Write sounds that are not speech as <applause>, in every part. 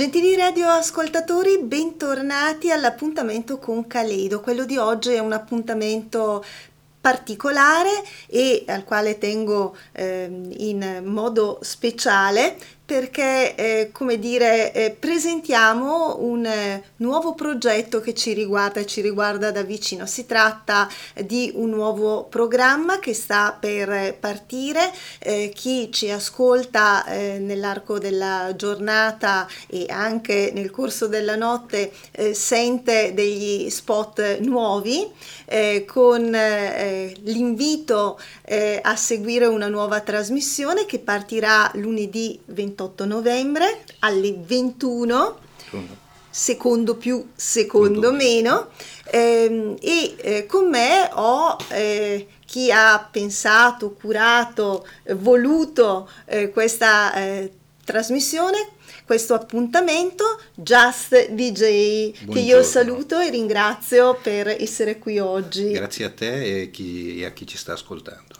Gentili radioascoltatori, bentornati all'appuntamento con Caleido. Quello di oggi è un appuntamento particolare e al quale tengo eh, in modo speciale perché, eh, come dire, eh, presentiamo un eh, nuovo progetto che ci riguarda e ci riguarda da vicino. Si tratta di un nuovo programma che sta per partire. Eh, chi ci ascolta eh, nell'arco della giornata e anche nel corso della notte eh, sente degli spot nuovi con l'invito a seguire una nuova trasmissione che partirà lunedì 28 28 novembre alle 21, secondo più, secondo meno, ehm, e eh, con me ho eh, chi ha pensato, curato, voluto eh, questa eh, trasmissione questo appuntamento Just DJ Buongiorno. che io saluto e ringrazio per essere qui oggi. Grazie a te e, chi, e a chi ci sta ascoltando.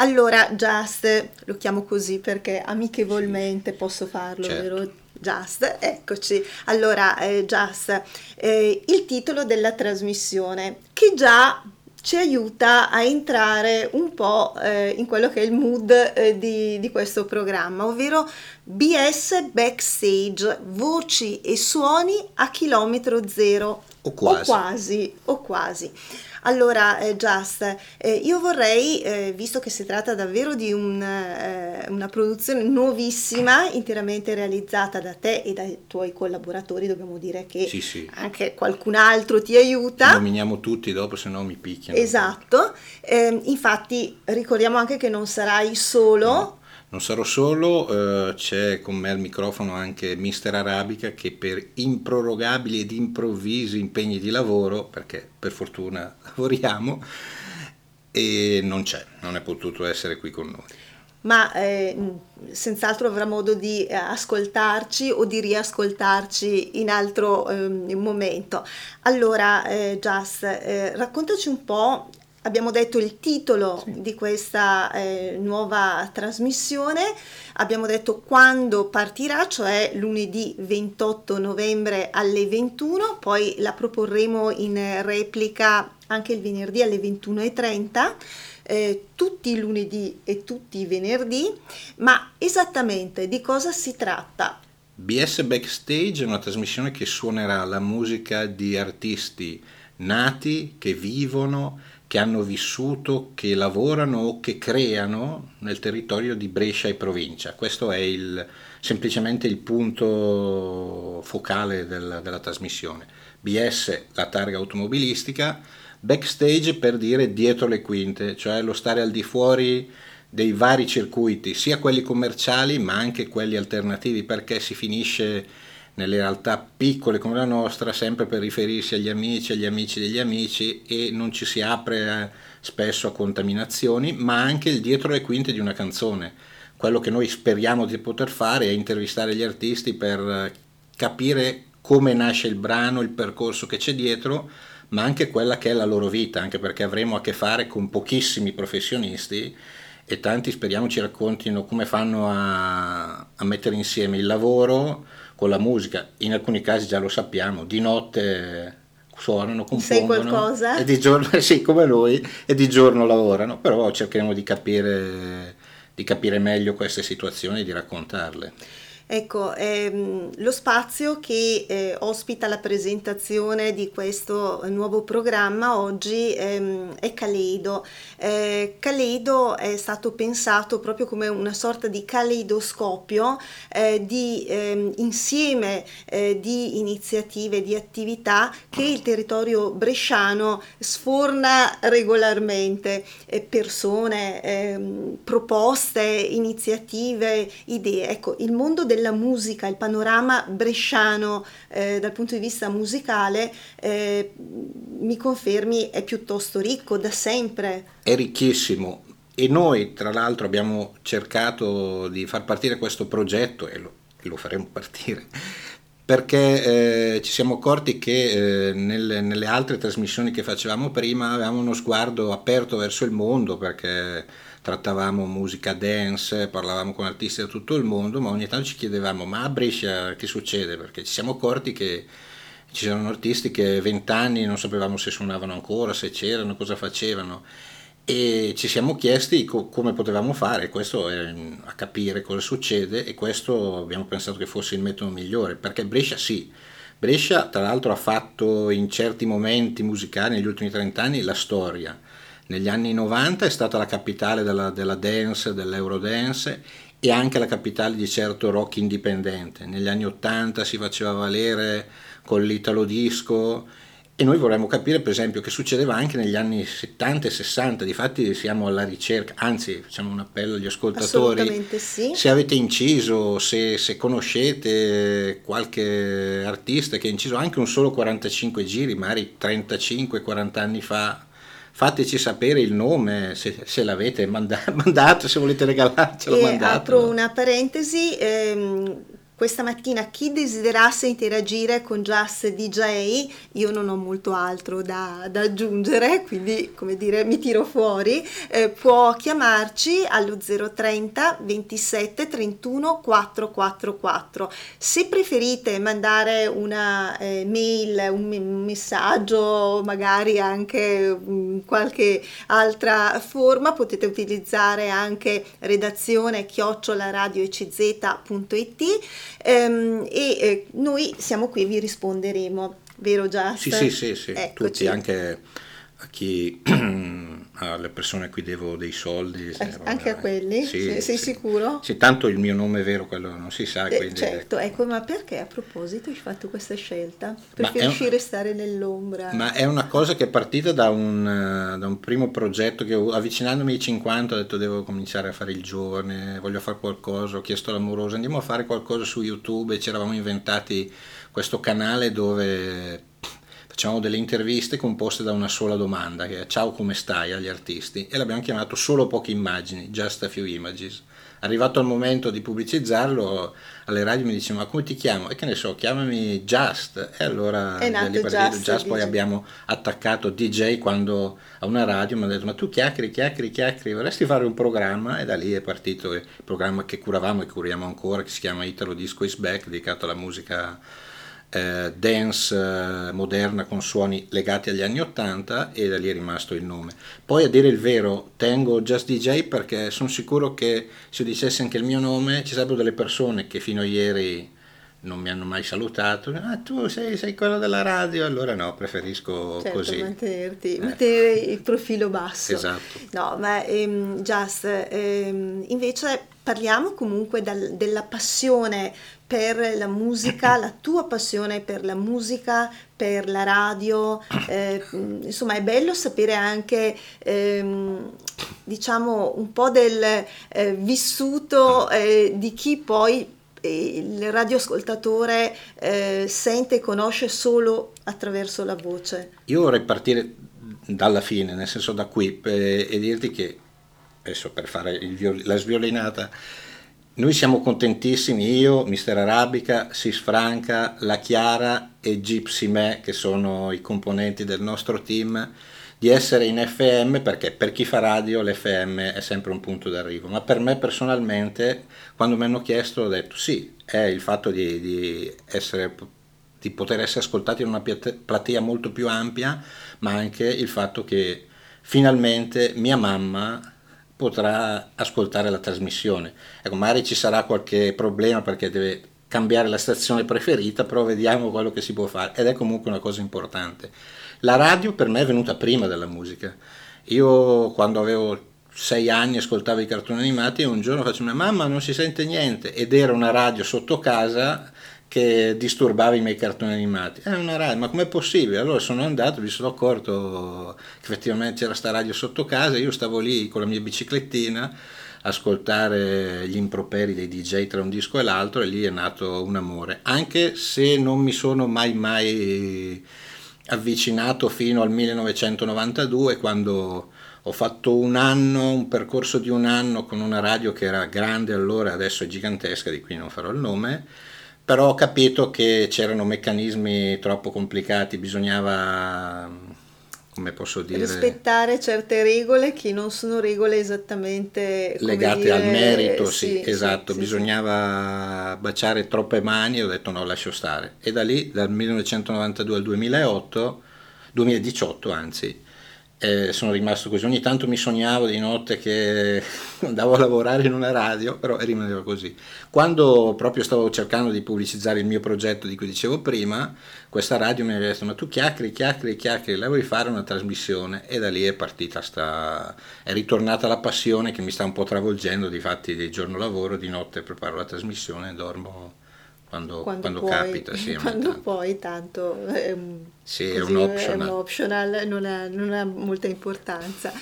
Allora, Just, lo chiamo così perché amichevolmente posso farlo, certo. vero? Just, eccoci. Allora, eh, Just, eh, il titolo della trasmissione che già ci aiuta a entrare un po' eh, in quello che è il mood eh, di, di, questo programma, ovvero BS Backstage, voci e suoni a chilometro zero. O quasi. O quasi, o quasi. Allora, eh, Just, eh, io vorrei, eh, visto che si tratta davvero di un, eh, una produzione nuovissima, interamente realizzata da te e dai tuoi collaboratori, dobbiamo dire che sì, sì. anche qualcun altro ti aiuta. Nominiamo tutti dopo, se no mi picchiano. Esatto, ehm, infatti ricordiamo anche che non sarai solo. No non sarò solo, eh, c'è con me al microfono anche Mister Arabica che per improrogabili ed improvvisi impegni di lavoro, perché per fortuna <laughs> lavoriamo, e non c'è, non è potuto essere qui con noi. Ma eh, senz'altro avrà modo di ascoltarci o di riascoltarci in altro eh, momento. Allora, eh, Just, eh, raccontaci un po' abbiamo detto il titolo sì. di questa eh, nuova trasmissione, abbiamo detto quando partirà, cioè lunedì 28 novembre alle 21, poi la proporremo in replica anche il venerdì alle 21.30. Eh, tutti i lunedì e tutti i venerdì, ma esattamente di cosa si tratta? BS Backstage è una trasmissione che suonerà la musica di artisti nati, che vivono, che hanno vissuto, che lavorano o che creano nel territorio di Brescia e provincia. Questo è il, semplicemente il punto focale del, della trasmissione. BS, la targa automobilistica, backstage per dire dietro le quinte, cioè lo stare al di fuori dei vari circuiti, sia quelli commerciali ma anche quelli alternativi, perché si finisce nelle realtà piccole come la nostra sempre per riferirsi agli amici, agli amici degli amici e non ci si apre spesso a contaminazioni, ma anche il dietro le quinte di una canzone. Quello che noi speriamo di poter fare è intervistare gli artisti per capire come nasce il brano, il percorso che c'è dietro, ma anche quella che è la loro vita, anche perché avremo a che fare con pochissimi professionisti e tanti speriamo ci raccontino come fanno a, a mettere insieme il lavoro, con la musica, in alcuni casi già lo sappiamo, di notte suonano, compongono. E di giorno, <laughs> sì, come noi, e di giorno lavorano, però cercheremo di capire, di capire meglio queste situazioni e di raccontarle. Ecco, ehm, lo spazio che eh, ospita la presentazione di questo nuovo programma oggi ehm, è Caleido. Eh, Caleido è stato pensato proprio come una sorta di caleidoscopio eh, di ehm, insieme eh, di iniziative, di attività che il territorio bresciano sforna regolarmente, eh, persone, ehm, proposte, iniziative, idee. Ecco, il mondo del della musica, il panorama bresciano eh, dal punto di vista musicale, eh, mi confermi, è piuttosto ricco da sempre. È ricchissimo e noi tra l'altro abbiamo cercato di far partire questo progetto e lo, lo faremo partire perché eh, ci siamo accorti che eh, nelle, nelle, altre trasmissioni che facevamo prima avevamo uno sguardo aperto verso il mondo perché trattavamo musica dance, parlavamo con artisti da tutto il mondo, ma ogni tanto ci chiedevamo ma a Brescia che succede? Perché ci siamo accorti che ci erano artisti che vent'anni non sapevamo se suonavano ancora, se c'erano, cosa facevano. E ci siamo chiesti co- come potevamo fare questo è, a capire cosa succede e questo abbiamo pensato che fosse il metodo migliore perché Brescia sì, Brescia tra l'altro ha fatto in certi momenti musicali negli ultimi 30 anni la storia negli anni 90 è stata la capitale della, della dance, dell'eurodance e anche la capitale di certo rock indipendente. Negli anni 80 si faceva valere con l'italo disco e noi vorremmo capire per esempio che succedeva anche negli anni 70 e 60, difatti siamo alla ricerca, anzi facciamo un appello agli ascoltatori, sì. se avete inciso, se, se, conoscete qualche artista che ha inciso anche un solo 45 giri, magari 35-40 anni fa, fateci sapere il nome se, se l'avete mandato, <laughs> mandato, se volete regalarcelo. E mandato. apro una parentesi. Ehm, questa mattina chi desiderasse interagire con Just DJ, io non ho molto altro da, da aggiungere, quindi come dire mi tiro fuori, eh, può chiamarci allo 030 27 31 444. Se preferite mandare una eh, mail, un, messaggio, magari anche um, qualche altra forma, potete utilizzare anche redazione chioccioladioecz.it ehm, e eh, noi siamo qui e vi risponderemo, vero Just? Sì, sì, sì, sì. tutti, anche a chi <clears throat> alle persone a cui devo dei soldi. Eh, anche a quelli? Sì, sei, sei sì. sicuro? Sì, tanto il mio nome è vero, quello non si sa. Eh, certo, ecco, ma perché a proposito hai fatto questa scelta? Preferisci un, restare nell'ombra? Ma è una cosa che è partita da un, da un primo progetto che avvicinandomi ai 50 ho detto devo cominciare a fare il giovane, voglio fare qualcosa, ho chiesto all'amorosa andiamo a fare qualcosa su YouTube e ci eravamo inventati questo canale dove facciamo delle interviste composte da una sola domanda, che è ciao come stai agli artisti, e l'abbiamo chiamato solo poche immagini, just a few images. Arrivato il momento di pubblicizzarlo, alle radio mi dicevano ma come ti chiamo? E che ne so, chiamami Just. E allora è nato Just, Just poi abbiamo attaccato DJ quando a una radio mi ha detto ma tu chiacchieri, chiacchieri, chiacchieri, vorresti fare un programma? E da lì è partito il programma che curavamo e curiamo ancora, che si chiama Italo Disco is Back, dedicato alla musica eh, dance eh, moderna con suoni legati agli anni 80 e da lì è rimasto il nome. Poi a dire il vero tengo Just DJ perché sono sicuro che se dicessi anche il mio nome ci sarebbero delle persone che fino a ieri non mi hanno mai salutato, ah tu sei, sei quello della radio, allora no, preferisco certo, così. Mantenerti, eh. mantenere il profilo basso. Esatto. No, ma ehm, Just, ehm, invece parliamo comunque dal, della passione per la musica, la tua passione per la musica, per la radio, eh, insomma è bello sapere anche ehm, diciamo un po' del eh, vissuto eh, di chi poi il radioascoltatore eh, sente e conosce solo attraverso la voce. Io vorrei partire dalla fine, nel senso da qui, e dirti che adesso per fare viol- la sviolinata noi siamo contentissimi, io, Mister Arabica, Sis Franca, La Chiara e Gypsy Me, che sono i componenti del nostro team, di essere in FM perché per chi fa radio l'FM è sempre un punto d'arrivo, ma per me personalmente quando mi hanno chiesto ho detto sì, è il fatto di, di, essere, di poter essere ascoltati in una platea molto più ampia, ma anche il fatto che finalmente mia mamma potrà ascoltare la trasmissione. Ecco, magari ci sarà qualche problema perché deve cambiare la stazione preferita, però vediamo quello che si può fare ed è comunque una cosa importante. La radio per me è venuta prima della musica. Io quando avevo sei anni ascoltavo i cartoni animati e un giorno faccio una mamma non si sente niente ed era una radio sotto casa che disturbava i miei cartoni animati. È una radio, ma com'è possibile? Allora sono andato, mi sono accorto che effettivamente c'era sta radio sotto casa, io stavo lì con la mia biciclettina ascoltare gli improperi dei DJ tra un disco e l'altro e lì è nato un amore, anche se non mi sono mai mai avvicinato fino al 1992 quando ho fatto un anno, un percorso di un anno con una radio che era grande allora, adesso è gigantesca, di cui non farò il nome però ho capito che c'erano meccanismi troppo complicati, bisognava come posso dire... Rispettare certe regole che non sono regole esattamente... Legate dire, al merito, sì, sì esatto, sì, bisognava sì. baciare troppe mani ho detto no, lascio stare. E da lì, dal 1992 al 2008, 2018 anzi, eh, sono rimasto così. Ogni tanto mi sognavo di notte che <laughs> andavo a lavorare in una radio, però rimaneva così. Quando proprio stavo cercando di pubblicizzare il mio progetto di cui dicevo prima, questa radio mi aveva detto: Ma tu chiacchieri, chiacchieri, chiacchieri, la vuoi fare una trasmissione? E da lì è partita, sta... è ritornata la passione che mi sta un po' travolgendo. Difatti, di giorno lavoro, di notte preparo la trasmissione e dormo quando, quando, quando puoi, capita. Sì, <laughs> quando tanto. poi tanto è un, sì, è un optional, è un optional non, ha, non, ha, molta importanza.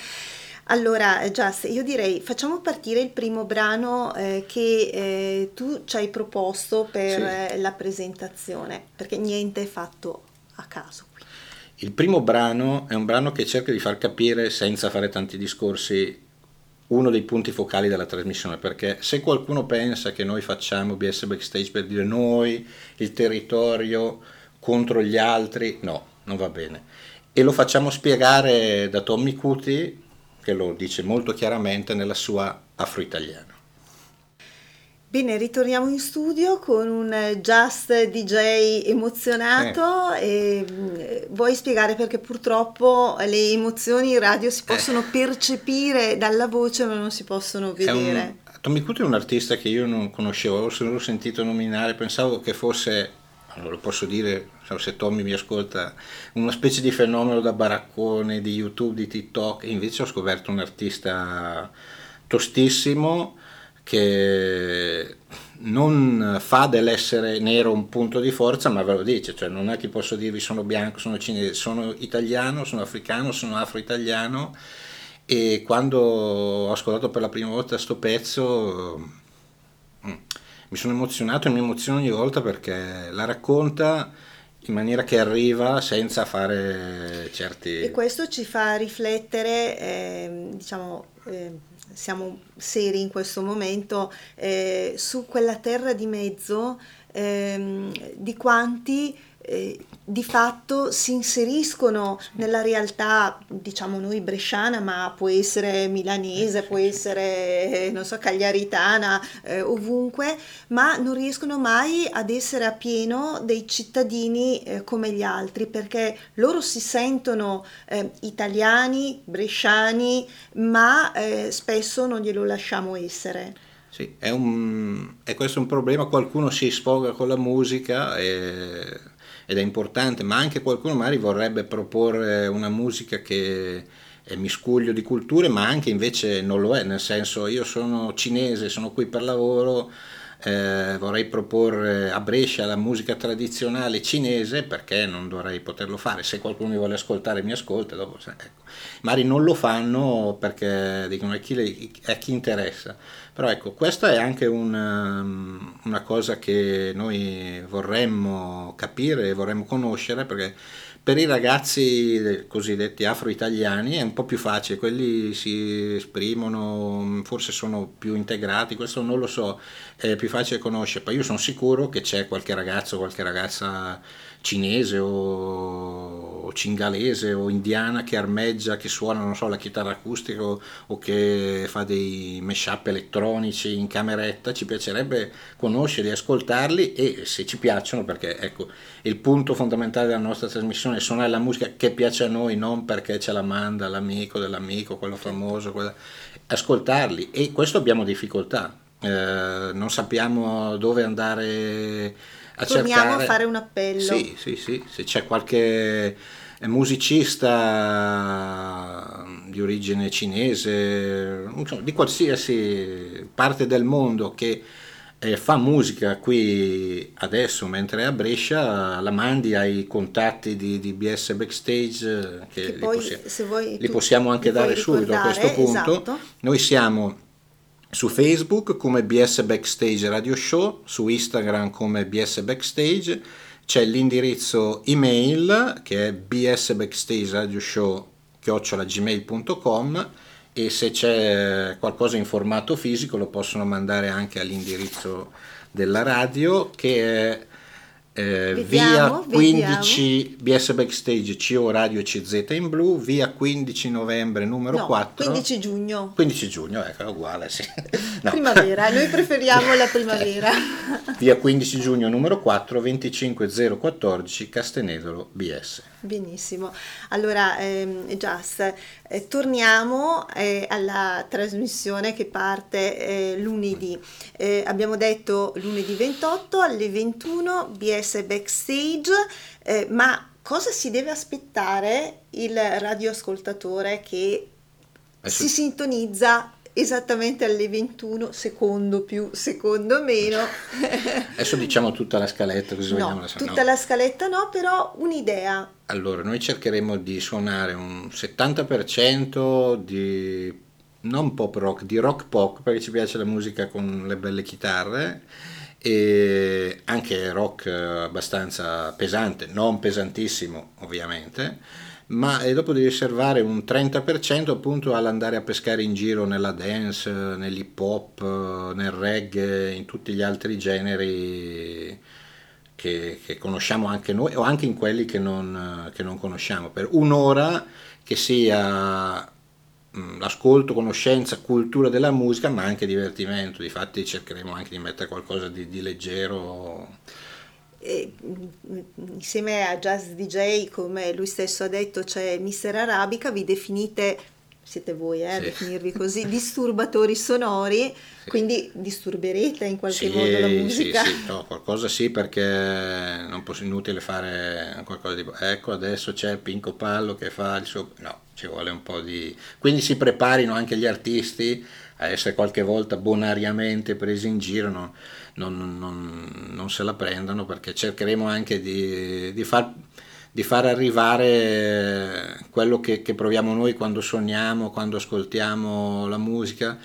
Allora, Just, io direi facciamo partire il primo brano eh, che eh, tu ci hai proposto per sì. la presentazione, perché niente è fatto a caso. Qui. Il primo brano è un brano che cerca di far capire, senza fare tanti discorsi, uno dei punti focali della trasmissione, perché se qualcuno pensa che noi facciamo BS Backstage per dire noi, il territorio contro gli altri, no, non va bene. E lo facciamo spiegare da Tommy Cuti, che lo dice molto chiaramente nella sua Afro-Italiana. Bene, ritorniamo in studio con un Just DJ emozionato eh. e mm, vuoi spiegare perché purtroppo le emozioni in radio si possono eh. percepire dalla voce ma non si possono vedere. Un, Tommy Cuti è un artista che io non conoscevo, ho solo sentito nominare, pensavo che fosse, non lo posso dire se Tommy mi ascolta, una specie di fenomeno da baraccone, di YouTube, di TikTok, invece ho scoperto un artista tostissimo che non fa dell'essere nero un punto di forza, ma ve lo dice, cioè non è che posso dirvi sono bianco, sono cinese, sono italiano, sono africano, sono afro-italiano. E quando ho ascoltato per la prima volta questo pezzo mm, mi sono emozionato e mi emoziono ogni volta perché la racconta in maniera che arriva senza fare certi... E questo ci fa riflettere, eh, diciamo... Eh, siamo seri in questo momento, eh, su quella terra di mezzo ehm, di quanti eh, di fatto si inseriscono nella realtà, diciamo noi bresciana, ma può essere milanese, può essere, non so, cagliaritana, eh, ovunque, ma non riescono mai ad essere a pieno dei cittadini eh, come gli altri, perché loro si sentono eh, italiani, bresciani, ma eh, spesso non glielo lasciamo essere. Sì, è, un, è questo un problema, qualcuno si sfoga con la musica e ed è importante, ma anche qualcuno magari vorrebbe proporre una musica che è miscuglio di culture, ma anche invece non lo è, nel senso io sono cinese, sono qui per lavoro, eh, vorrei proporre a Brescia la musica tradizionale cinese perché non dovrei poterlo fare, se qualcuno mi vuole ascoltare mi ascolta, dopo, ecco. magari non lo fanno perché dicono a chi, a chi interessa però ecco, questa è anche una, um, una cosa che noi vorremmo capire e vorremmo conoscere perché per i ragazzi cosiddetti afro-italiani è un po' più facile, quelli si esprimono, forse sono più integrati, questo non lo so, è più facile conoscere, poi io sono sicuro che c'è qualche ragazzo, qualche ragazza cinese o cingalese o indiana che armeggia, che suona, non so, la chitarra acustica o, o che fa dei mashup elettronici in cameretta, ci piacerebbe conoscerli, ascoltarli e se ci piacciono, perché ecco, il punto fondamentale della nostra trasmissione è suonare la musica che piace a noi, non perché ce la manda l'amico dell'amico, quello famoso, quella... ascoltarli e questo abbiamo difficoltà. Eh, non sappiamo dove andare a Torniamo cercare... a fare un appello. Sì, sì, sì, se c'è qualche musicista di origine cinese, di qualsiasi parte del mondo che eh, fa musica qui adesso mentre è a Brescia, la mandi ai contatti di, di BS Backstage che, che li, poi, possiamo, vuoi, li possiamo anche dare subito a questo punto. Esatto. Noi siamo su Facebook come BS Backstage Radio Show, su Instagram come BS Backstage, c'è l'indirizzo email che è bsbackstageradioshow.gmail.com e se c'è qualcosa in formato fisico lo possono mandare anche all'indirizzo della radio che è eh, Vediamo, via 15 BS Backstage CO Radio CZ in blu, via 15 novembre numero No, 4. 15 giugno. 15 giugno, ecco, è uguale, sì. <laughs> No. Primavera, noi preferiamo la <laughs> primavera. Via 15 giugno numero 4, 25014 Castenedolo BS. Benissimo, allora ehm, Just, eh, torniamo eh, alla trasmissione che parte eh, lunedì. Eh, abbiamo detto lunedì 28 alle 21 BS Backstage, eh, ma cosa si deve aspettare il radioascoltatore che Adesso- si sintonizza esattamente alle 21, secondo più, secondo meno? <laughs> Adesso diciamo tutta la scaletta così no, lasciare- tutta no. la scaletta no, però un'idea. Allora, noi cercheremo di suonare un 70% di non pop rock, di rock pop, perché ci piace la musica con le belle chitarre e anche rock eh, abbastanza pesante, non pesantissimo ovviamente, ma e dopo di riservare un 30% appunto all'andare a pescare in giro nella dance, nell'hip hop, eh, nel reggae, in tutti gli altri generi che, che conosciamo anche noi o anche in quelli che non, che non conosciamo, per un'ora che sia l'ascolto, conoscenza, cultura della musica, ma anche divertimento. Difatti cercheremo anche di mettere qualcosa di, di leggero. E, mm, insieme a Jazz DJ, come lui stesso ha detto, c'è Mister Arabica, vi definite, siete voi eh, a Sì. definirvi così, disturbatori sonori, quindi disturberete in qualche Sì, modo la sì, musica. sì, no, qualcosa sì perché non è inutile fare qualcosa di... Ecco, adesso c'è Pinco Pallo che fa il suo... No, ci vuole un po' di... Quindi si preparino anche gli artisti a essere qualche volta bonariamente presi in giro, no? non, non- non se la prendano perché cercheremo anche di, di far, di far arrivare quello che, che proviamo noi quando suoniamo, quando ascoltiamo la musica,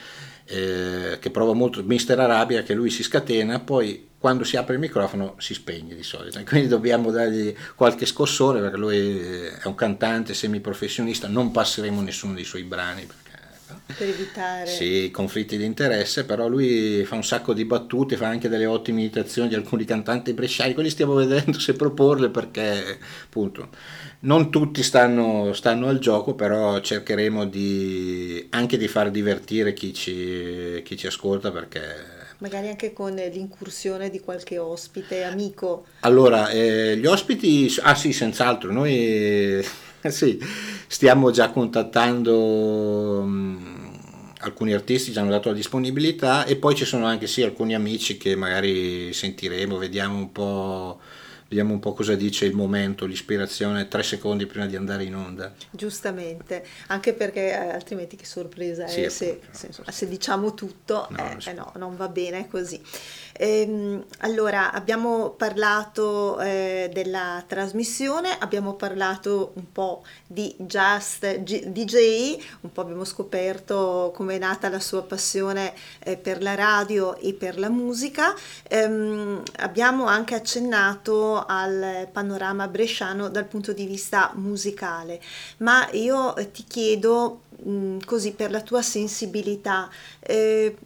eh, che prova molto Mister Arabia, che lui si scatena, poi quando si apre il microfono si spegne di solito, <laughs> quindi dobbiamo dargli qualche scossone perché lui è un cantante semiprofessionista, non passeremo nessuno dei suoi brani. Per evitare. sì, conflitti di interesse, però lui fa un sacco di battute, fa anche delle ottime imitazioni di alcuni cantanti bresciani, quelli stiamo vedendo se proporle perché appunto non tutti stanno, stanno al gioco, però cercheremo di, anche di far divertire chi ci, chi ci ascolta perché... Magari anche con l'incursione di qualche ospite, amico. Allora, eh, gli ospiti, ah sì, senz'altro, noi sì, stiamo già contattando mh, alcuni artisti, ci hanno dato la disponibilità e poi ci sono anche sì alcuni amici che magari sentiremo, vediamo un po', vediamo un po' cosa dice il momento, l'ispirazione, tre secondi prima di andare in onda. Giustamente, anche perché eh, altrimenti che sorpresa Sì, è se, se, se diciamo tutto, No, eh, eh no, non va bene così. Ehm, allora, abbiamo parlato eh, della trasmissione, abbiamo parlato un po' di Just G- DJ, un po' abbiamo scoperto come è nata la sua passione eh, per la radio e per la musica. Ehm, abbiamo anche accennato al panorama bresciano dal punto di vista musicale, ma io eh, ti chiedo mh, così per la tua sensibilità, eh,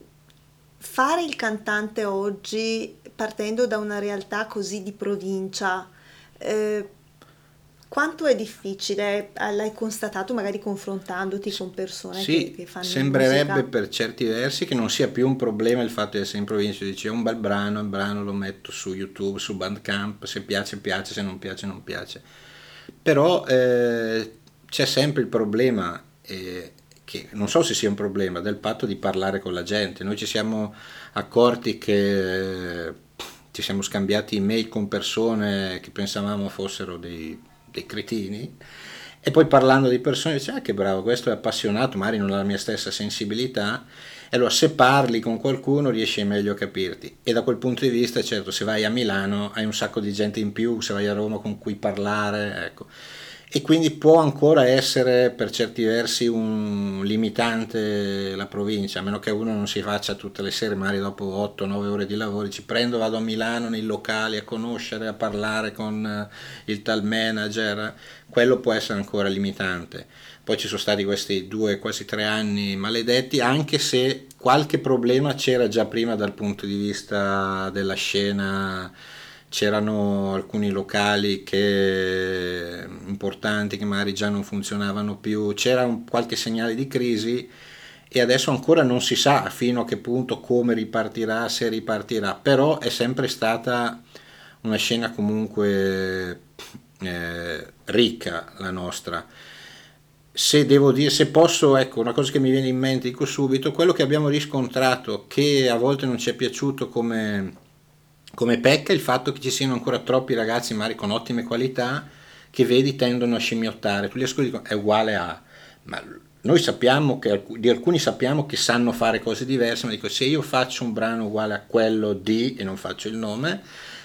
fare il cantante oggi partendo da una realtà così di provincia, eh, quanto è difficile? Eh, L'hai constatato magari confrontandoti con persone Sì, che, che fanno sembrerebbe musica? per certi versi che non sia più un problema il fatto di essere in provincia, dice è un bel brano, il brano lo metto su YouTube, su Bandcamp, se piace piace, se non piace non piace. Però eh, c'è sempre il problema, eh, che non so se sia un problema, del fatto di parlare con la gente. Noi ci siamo accorti che eh, ci siamo scambiati email con persone che pensavamo fossero dei, dei cretini e poi parlando di persone dice ah che bravo questo è appassionato magari non ha la mia stessa sensibilità e allora se parli con qualcuno riesci meglio a capirti. E da quel punto di vista certo se vai a Milano hai un sacco di gente in più se vai a Roma con cui parlare ecco e quindi può ancora essere per certi versi un limitante la provincia, a meno che uno non si faccia tutte le sere, magari dopo 8-9 ore di lavoro, ci prendo, vado a Milano nei locali a conoscere, a parlare con eh, il tal manager, quello può essere ancora limitante. Poi ci sono stati questi due, quasi tre anni maledetti, anche se qualche problema c'era già prima dal punto di vista della scena c'erano alcuni locali che, importanti che magari già non funzionavano più, c'era un, qualche segnale di crisi e adesso ancora non si sa fino a che punto come ripartirà, se ripartirà, però è sempre stata una scena comunque eh, ricca la nostra. Se devo dire, se posso, ecco, una cosa che mi viene in mente, dico subito, quello che abbiamo riscontrato che a volte non ci è piaciuto come, come pecca il fatto che ci siano ancora troppi ragazzi magari con ottime qualità che vedi tendono a scimmiottare, tu li ascolti è uguale a, ma noi sappiamo che di alcuni sappiamo che sanno fare cose diverse, ma dico se io faccio un brano uguale a quello di e non faccio il nome,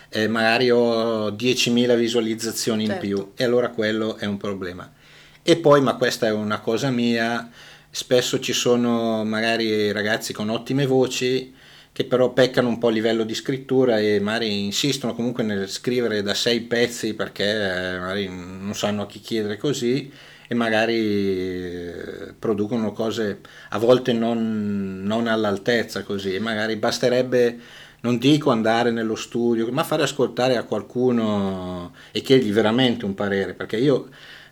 eh, magari ho 10.000 visualizzazioni certo. in più e allora quello è un problema. E poi, ma questa è una cosa mia, spesso ci sono magari ragazzi con ottime voci che però peccano un po' a livello di scrittura e magari insistono comunque nel scrivere da sei pezzi perché eh, magari non sanno a chi chiedere così e magari eh, producono cose a volte non, non all'altezza così. E magari basterebbe non dico andare nello studio ma fare ascoltare a qualcuno e chiedergli veramente un parere perché io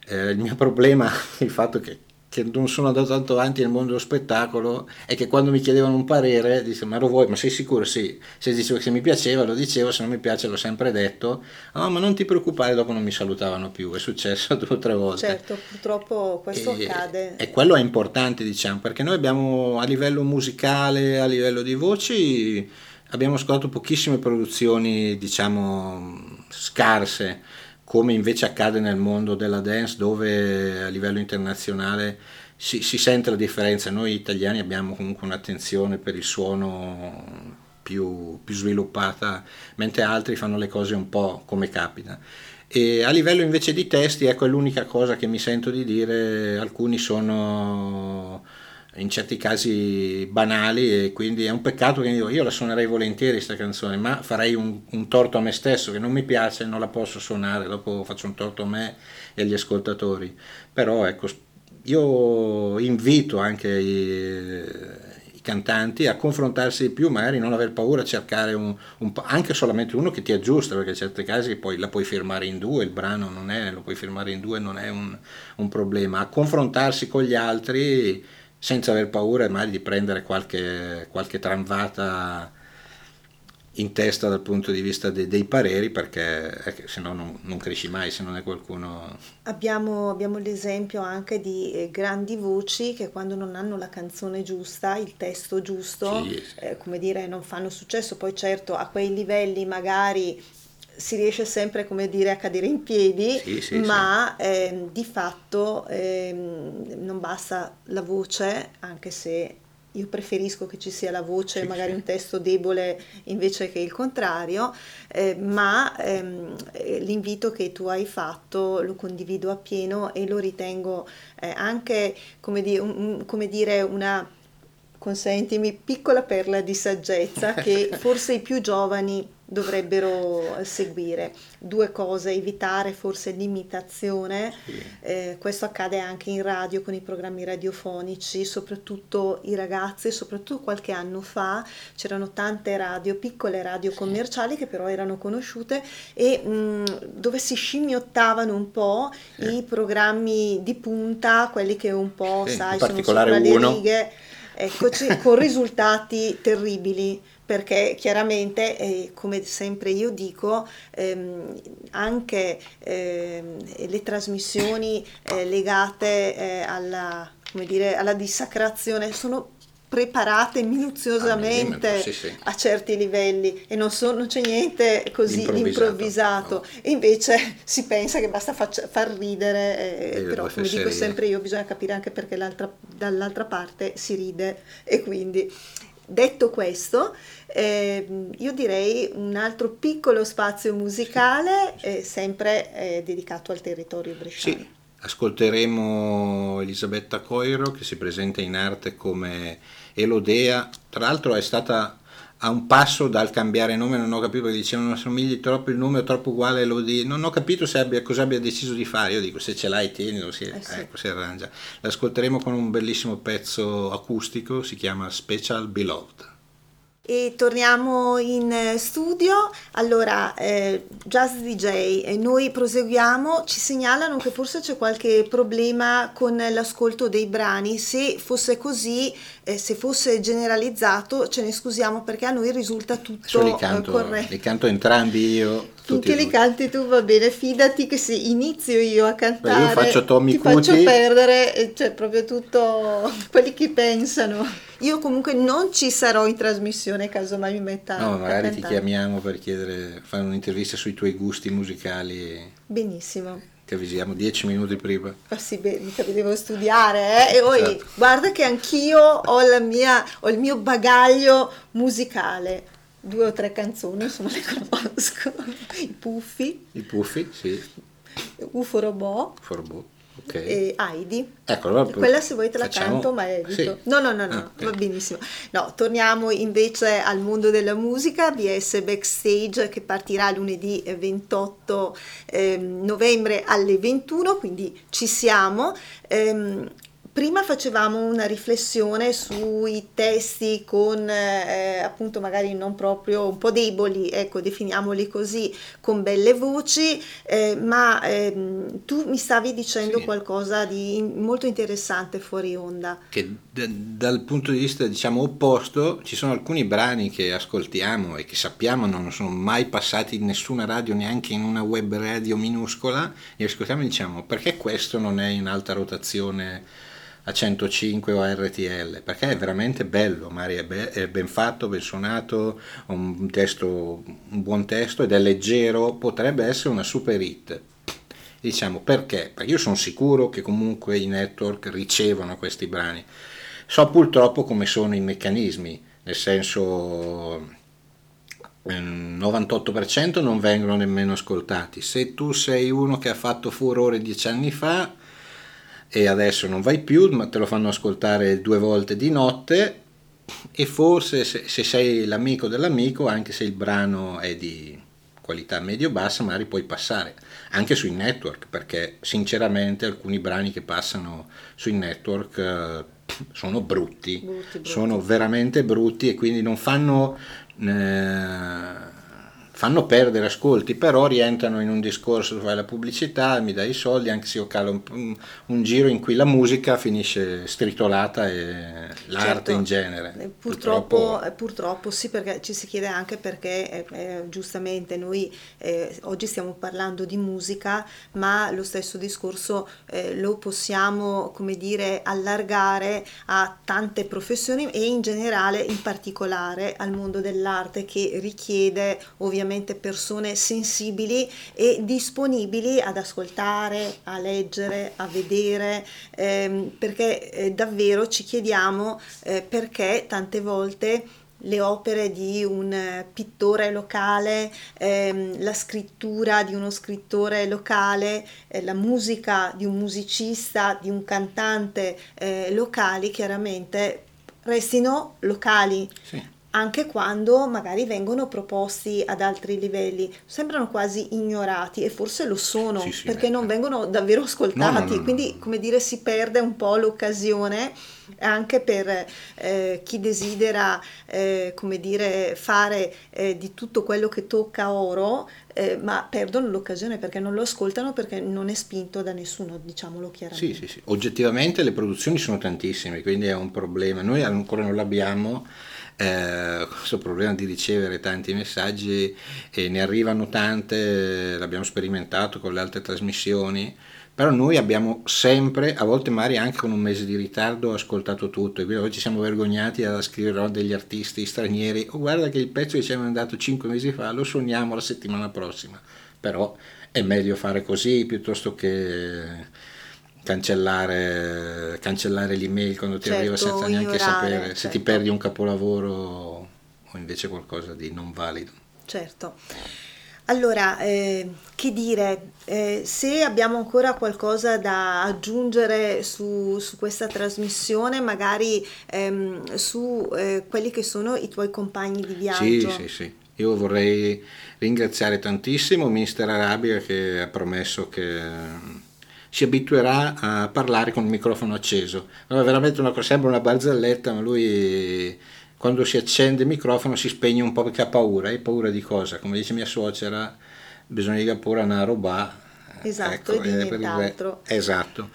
eh, il mio problema <laughs> è il fatto che che non sono andato tanto avanti nel mondo dello spettacolo è che quando mi chiedevano un parere dice ma lo vuoi? Ma sei sicuro? Sì. Se dicevo che mi piaceva lo dicevo se non mi piace l'ho sempre detto. Oh, ma non ti preoccupare dopo non mi salutavano più. È successo <laughs> due o tre volte. Certo purtroppo questo e, accade. e quello è importante diciamo perché noi abbiamo a livello musicale a livello di voci abbiamo ascoltato pochissime produzioni diciamo scarse come invece accade nel mondo della dance dove a livello internazionale si, si, sente la differenza. Noi italiani abbiamo comunque un'attenzione per il suono più, più sviluppata, mentre altri fanno le cose un po' come capita. E a livello invece di testi, ecco, è l'unica cosa che mi sento di dire, alcuni sono in certi casi banali e quindi è un peccato che io, la suonerei volentieri questa canzone, ma farei un, un, torto a me stesso che non mi piace, non la posso suonare, dopo faccio un torto a me e agli ascoltatori. Però ecco, io invito anche i, i cantanti a confrontarsi di più, magari non aver paura cercare un, un, anche solamente uno che ti aggiusta, perché in certi casi poi la puoi firmare in due, il brano non è, lo puoi firmare in due, non è un problema, a confrontarsi con gli altri senza aver paura mai di prendere qualche, qualche tramvata in testa dal punto di vista de, dei pareri perché eh, se no non, non, cresci mai se non è qualcuno abbiamo, abbiamo l'esempio anche di eh, grandi voci che quando non hanno la canzone giusta il testo giusto sì, sì. Eh, come dire non fanno successo poi certo a quei livelli magari si riesce sempre, come dire, a cadere in piedi, sì, sì, ma sì. Eh, di fatto eh, non basta la voce, anche se io preferisco che ci sia la voce, magari un testo debole invece che il contrario, eh, ma ehm, l'invito che tu hai fatto lo condivido appieno e lo ritengo eh, anche, come, di, un, come dire, una consentimi, piccola perla di saggezza che <laughs> forse i più giovani dovrebbero seguire. Due cose, evitare forse l'imitazione, sì. eh, questo accade anche in radio con i programmi radiofonici, soprattutto i ragazzi, soprattutto qualche anno fa c'erano tante radio, piccole radio commerciali che però erano conosciute e mh, dove si scimmiottavano un po' sì. i programmi di punta, quelli che un po', sì, sai, sono sopra uno. le righe eccoci, con risultati terribili perché chiaramente, eh, come sempre io dico, ehm, anche ehm, le trasmissioni eh, legate eh, alla, dire, alla dissacrazione sono preparate minuziosamente ah, sì, sì. a certi livelli e non, so, non c'è niente così improvvisato, improvvisato. No. e invece si pensa che basta faccia, far ridere eh, però come dico sempre io bisogna capire anche perché dall'altra parte si ride e quindi detto questo eh, io direi un altro piccolo spazio musicale eh, sempre eh, dedicato al territorio bresciano sì. Ascolteremo Elisabetta Coiro che si presenta in arte come Elodea, tra l'altro è stata a un passo dal cambiare nome, non ho capito perché dicevano assomigli troppo il nome, è troppo uguale Elodea, non ho capito abbia, cosa abbia deciso di fare, io dico se ce l'hai tienilo, si, eh sì. ecco, si arrangia. L'ascolteremo con un bellissimo pezzo acustico, si chiama Special Beloved. E torniamo in eh, studio. Allora, eh, Jazz DJ, eh, noi proseguiamo. Ci segnalano che forse c'è qualche problema con l'ascolto dei brani. Se fosse così, eh, se fosse generalizzato, ce ne scusiamo perché a noi risulta tutto li canto, corretto. Li canto entrambi io. Finché li canti tu va bene, fidati che se inizio io a cantare Beh, io faccio Tommy ti Cuti. faccio perdere, cioè proprio tutto <laughs> quelli che pensano. Io comunque non ci sarò in trasmissione caso mai mi metta No, magari ti cantare. chiamiamo per chiedere, fare un'intervista sui tuoi gusti musicali. Benissimo. Ti avvisiamo dieci minuti prima. Ma sì, beh, mica mi devo studiare, eh? E poi Certo. guarda che anch'io ho, la mia, ho il mio bagaglio musicale. Due o tre canzoni, insomma, le conosco. I Puffi, I puffi, sì, UFO Robot Forbo, ok. e Heidi. Ecco, allora Quella se vuoi te la facciamo- canto, ma evito. Sì. No, no, no, no, Ah, ok. va benissimo. No, torniamo invece al mondo della musica, BS Backstage che partirà lunedì eh, 28 ehm, novembre alle 21, quindi ci siamo. Ehm, Prima facevamo una riflessione sui testi con eh, appunto magari non proprio un po' deboli, ecco, definiamoli così, con belle voci, eh, ma ehm, tu mi stavi dicendo Sì. qualcosa di molto interessante fuori onda. che d- dal punto di vista diciamo opposto ci sono alcuni brani che ascoltiamo e che sappiamo non sono mai passati in nessuna radio neanche in una web radio minuscola e ascoltiamo e diciamo perché questo non è in alta rotazione a 105 o a RTL perché è veramente bello Mari è, be- è ben fatto ben suonato un testo un buon testo ed è leggero potrebbe essere una super hit Diciamo perché? Perché io sono sicuro che comunque i network ricevono questi brani. So purtroppo come sono i meccanismi, nel senso ehm, 98% non vengono nemmeno ascoltati. Se tu sei uno che ha fatto furore dieci anni fa e adesso non vai più, ma te lo fanno ascoltare due volte di notte e forse se, se sei l'amico dell'amico, anche se il brano è di qualità medio-bassa, magari puoi passare anche sui network, perché sinceramente alcuni brani che passano sui network eh, sono brutti, Brutti, brutti. sono veramente brutti e quindi non fanno, eh, fanno perdere ascolti, però rientrano in un discorso dove fai la pubblicità, mi dai i soldi, anche se io calo un, un- un giro in cui la musica finisce stritolata e l'arte Certo. in genere. Eh, Purtroppo, eh, purtroppo sì, perché ci si chiede anche perché eh, eh, giustamente noi eh, oggi stiamo parlando di musica, ma lo stesso discorso eh, lo possiamo, come dire, allargare a tante professioni e in generale, in particolare al mondo dell'arte che richiede ovviamente persone sensibili e disponibili ad ascoltare, a leggere, a vedere, ehm, perché eh, davvero ci chiediamo eh, perché tante volte le opere di un eh, pittore locale, ehm, la scrittura di uno scrittore locale, eh, la musica di un musicista, di un cantante eh, locali, chiaramente restino locali Sì. Anche quando magari vengono proposti ad altri livelli, sembrano quasi ignorati e forse lo sono Sì, sì, perché beh. non vengono davvero ascoltati, No, no, no, quindi come dire si perde un po' l'occasione anche per eh, chi desidera eh, come dire fare eh, di tutto quello che tocca oro, eh, ma perdono l'occasione perché non lo ascoltano perché non è spinto da nessuno, diciamolo chiaramente. Sì, sì, sì. Oggettivamente le produzioni sono tantissime, quindi è un problema. Noi ancora non l'abbiamo eh, questo problema di ricevere tanti messaggi e ne arrivano tante, l'abbiamo sperimentato con le altre trasmissioni, però noi abbiamo sempre, a volte magari anche con un mese di ritardo, ascoltato tutto e quindi oggi ci siamo vergognati a scrivere a degli artisti stranieri, oh guarda che il pezzo che ci hanno mandato 5 mesi fa lo suoniamo la settimana prossima, però è meglio fare così piuttosto che cancellare, cancellare l'email quando ti Certo, arriva senza neanche ignorare, sapere se ti certo. perdi un capolavoro o invece qualcosa di non valido. Certo. Allora, eh, che dire, eh, se abbiamo ancora qualcosa da aggiungere su, su questa trasmissione, magari ehm, su eh, quelli che sono i tuoi compagni di Sì, viaggio. sì, sì. Io vorrei ringraziare tantissimo Mister Arabia che ha promesso che si abituerà a parlare con il microfono acceso. Allora, veramente una cosa, sembra una barzelletta, ma lui quando si accende il microfono si spegne un po' perché ha paura. Hai paura di cosa? Come dice mia suocera, bisogna pure una roba. Esatto, ecco, e di nient'altro. Esatto.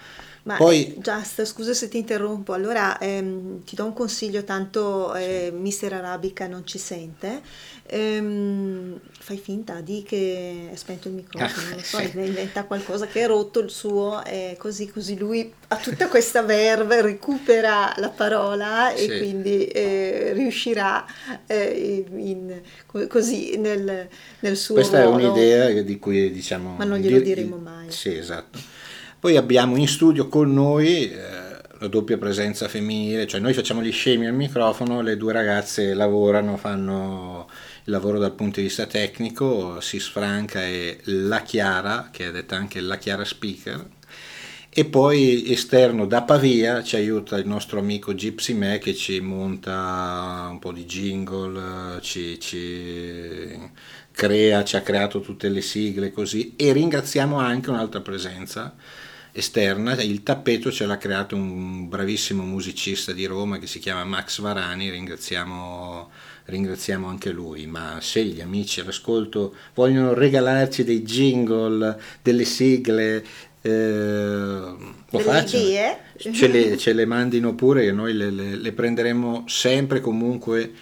Ma Poi, Just, scusa se ti interrompo, allora ehm, ti do un consiglio, tanto eh, sì. Mister Arabica non ci sente, ehm, fai finta di che è spento il microfono, non lo so, inventa qualcosa che è rotto il suo, e così, così lui ha tutta questa verve, recupera la parola e sì. quindi eh, riuscirà eh, in, così nel, nel suo Questa ruolo. è un'idea di cui diciamo... Ma non glielo dir- diremo mai. Sì, esatto. Poi abbiamo in studio con noi eh, la doppia presenza femminile, cioè noi facciamo gli scemi al microfono, le due ragazze lavorano, fanno il lavoro dal punto di vista tecnico, Sis Franca e La Chiara, che è detta anche La Chiara Speaker, e poi esterno da Pavia ci aiuta il nostro amico Gypsy Me che ci monta un po' di jingle, ci, ci crea, ci ha creato tutte le sigle così. E ringraziamo anche un'altra presenza esterna, il tappeto ce l'ha creato un bravissimo musicista di Roma che si chiama Max Varani, ringraziamo, ringraziamo anche lui, ma se gli amici all'ascolto vogliono regalarci dei jingle, delle sigle, eh, lo facciano, ce le, ce le mandino pure e noi le, le, le prenderemo sempre comunque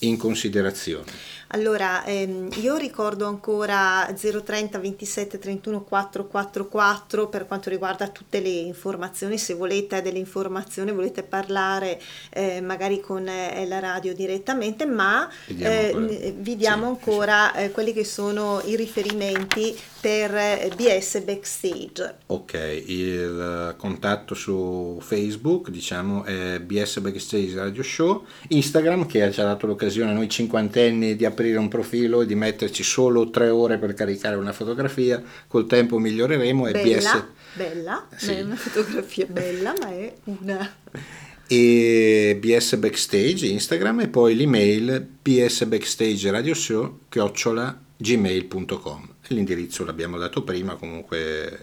in considerazione. Allora, ehm, io ricordo ancora 030 27 31 444 per quanto riguarda tutte le informazioni, se volete delle informazioni, volete parlare eh, magari con eh, la radio direttamente, ma eh, vi diamo sì, ancora sì. Eh, quelli che sono i riferimenti per eh, BS Backstage. Ok, il contatto su Facebook diciamo è BS Backstage Radio Show, Instagram che ha già dato l'occasione a noi cinquantenni di aprire un profilo e di metterci solo tre ore per caricare una fotografia, col tempo miglioreremo e bella, BS... Bella, sì. è una fotografia bella ma è una... <laughs> E BS Backstage Instagram e poi l'email BS Backstage Radio Show chiocciola gmail.com l'indirizzo l'abbiamo dato prima comunque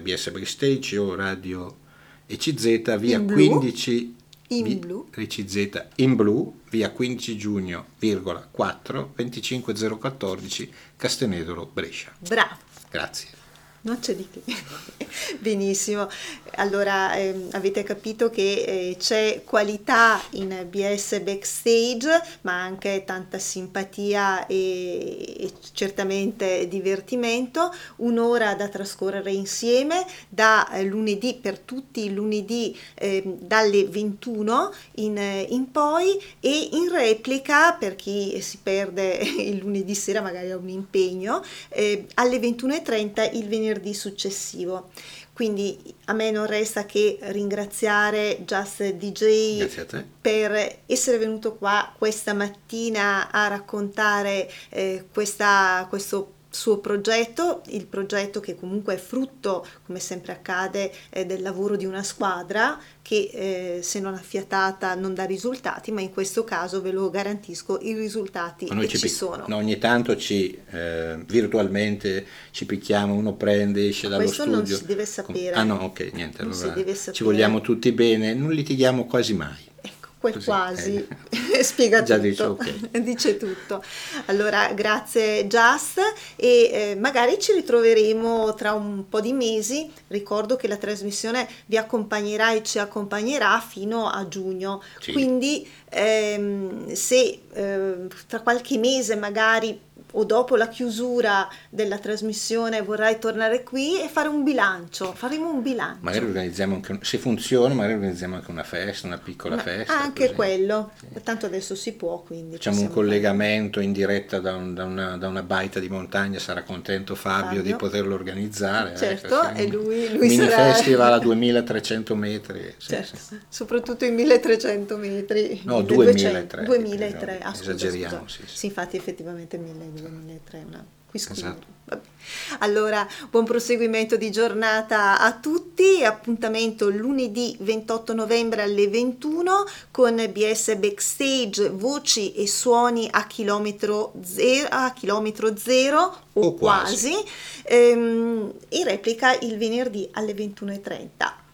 BS Backstage o Radio ECZ via in 15 in blu. ECZ in blu via 15 giugno 4 25014 Castenedolo Brescia. Bravo. Grazie non c'è di che. <laughs> Benissimo, allora eh, avete capito che eh, c'è qualità in BS Backstage, ma anche tanta simpatia e, e, certamente divertimento. Un'ora da trascorrere insieme da eh, lunedì per tutti lunedì ehm, dalle 21 in, in, poi e in replica per chi si perde <laughs> il lunedì sera, magari ha un impegno, eh, alle 21.30 il venerdì venerdì successivo. Quindi a me non resta che ringraziare Just DJ per essere venuto qua questa mattina a raccontare eh, questa, questo suo progetto, il progetto che comunque è frutto, come sempre accade, eh, del lavoro di una squadra che eh, se non affiatata non dà risultati, ma in questo caso ve lo garantisco, i risultati ci, ci, sono. No, ogni tanto ci eh, virtualmente ci picchiamo, uno prende, esce ma dallo questo studio. Questo non si deve sapere. Ah no, ok, niente, allora ci vogliamo tutti bene, non litighiamo quasi mai quel Così, quasi eh. <laughs> spiega Già tutto, dice, okay. <laughs> dice, tutto. Allora, grazie Just e eh, magari ci ritroveremo tra un po' di mesi. Ricordo che la trasmissione vi accompagnerà e ci accompagnerà fino a giugno. Sì. Quindi ehm, se eh, tra qualche mese magari o dopo la chiusura della trasmissione vorrai tornare qui e fare un bilancio, faremo un bilancio. Magari organizziamo anche, se funziona, magari organizziamo anche una festa, una piccola Ma festa. Anche così. quello, sì. tanto adesso si può quindi. Facciamo un collegamento fare. in diretta da, un, da, una, da, una, baita di montagna, sarà contento Fabio, Fabio. di poterlo organizzare. Eh, certo, eh, e lui, lui mini sarà... festival a 2300 metri. Sì, certo, sì. soprattutto i 1300 metri. No, 2300. 2003, ah, esageriamo. Scusa. Sì, sì, infatti effettivamente 1200 2003 una esatto. Allora, buon proseguimento di giornata a tutti, appuntamento lunedì 28 novembre alle 21 con BS Backstage, voci e suoni a chilometro zero, a chilometro zero o, o quasi, quasi. Ehm, in replica il venerdì alle 21.30.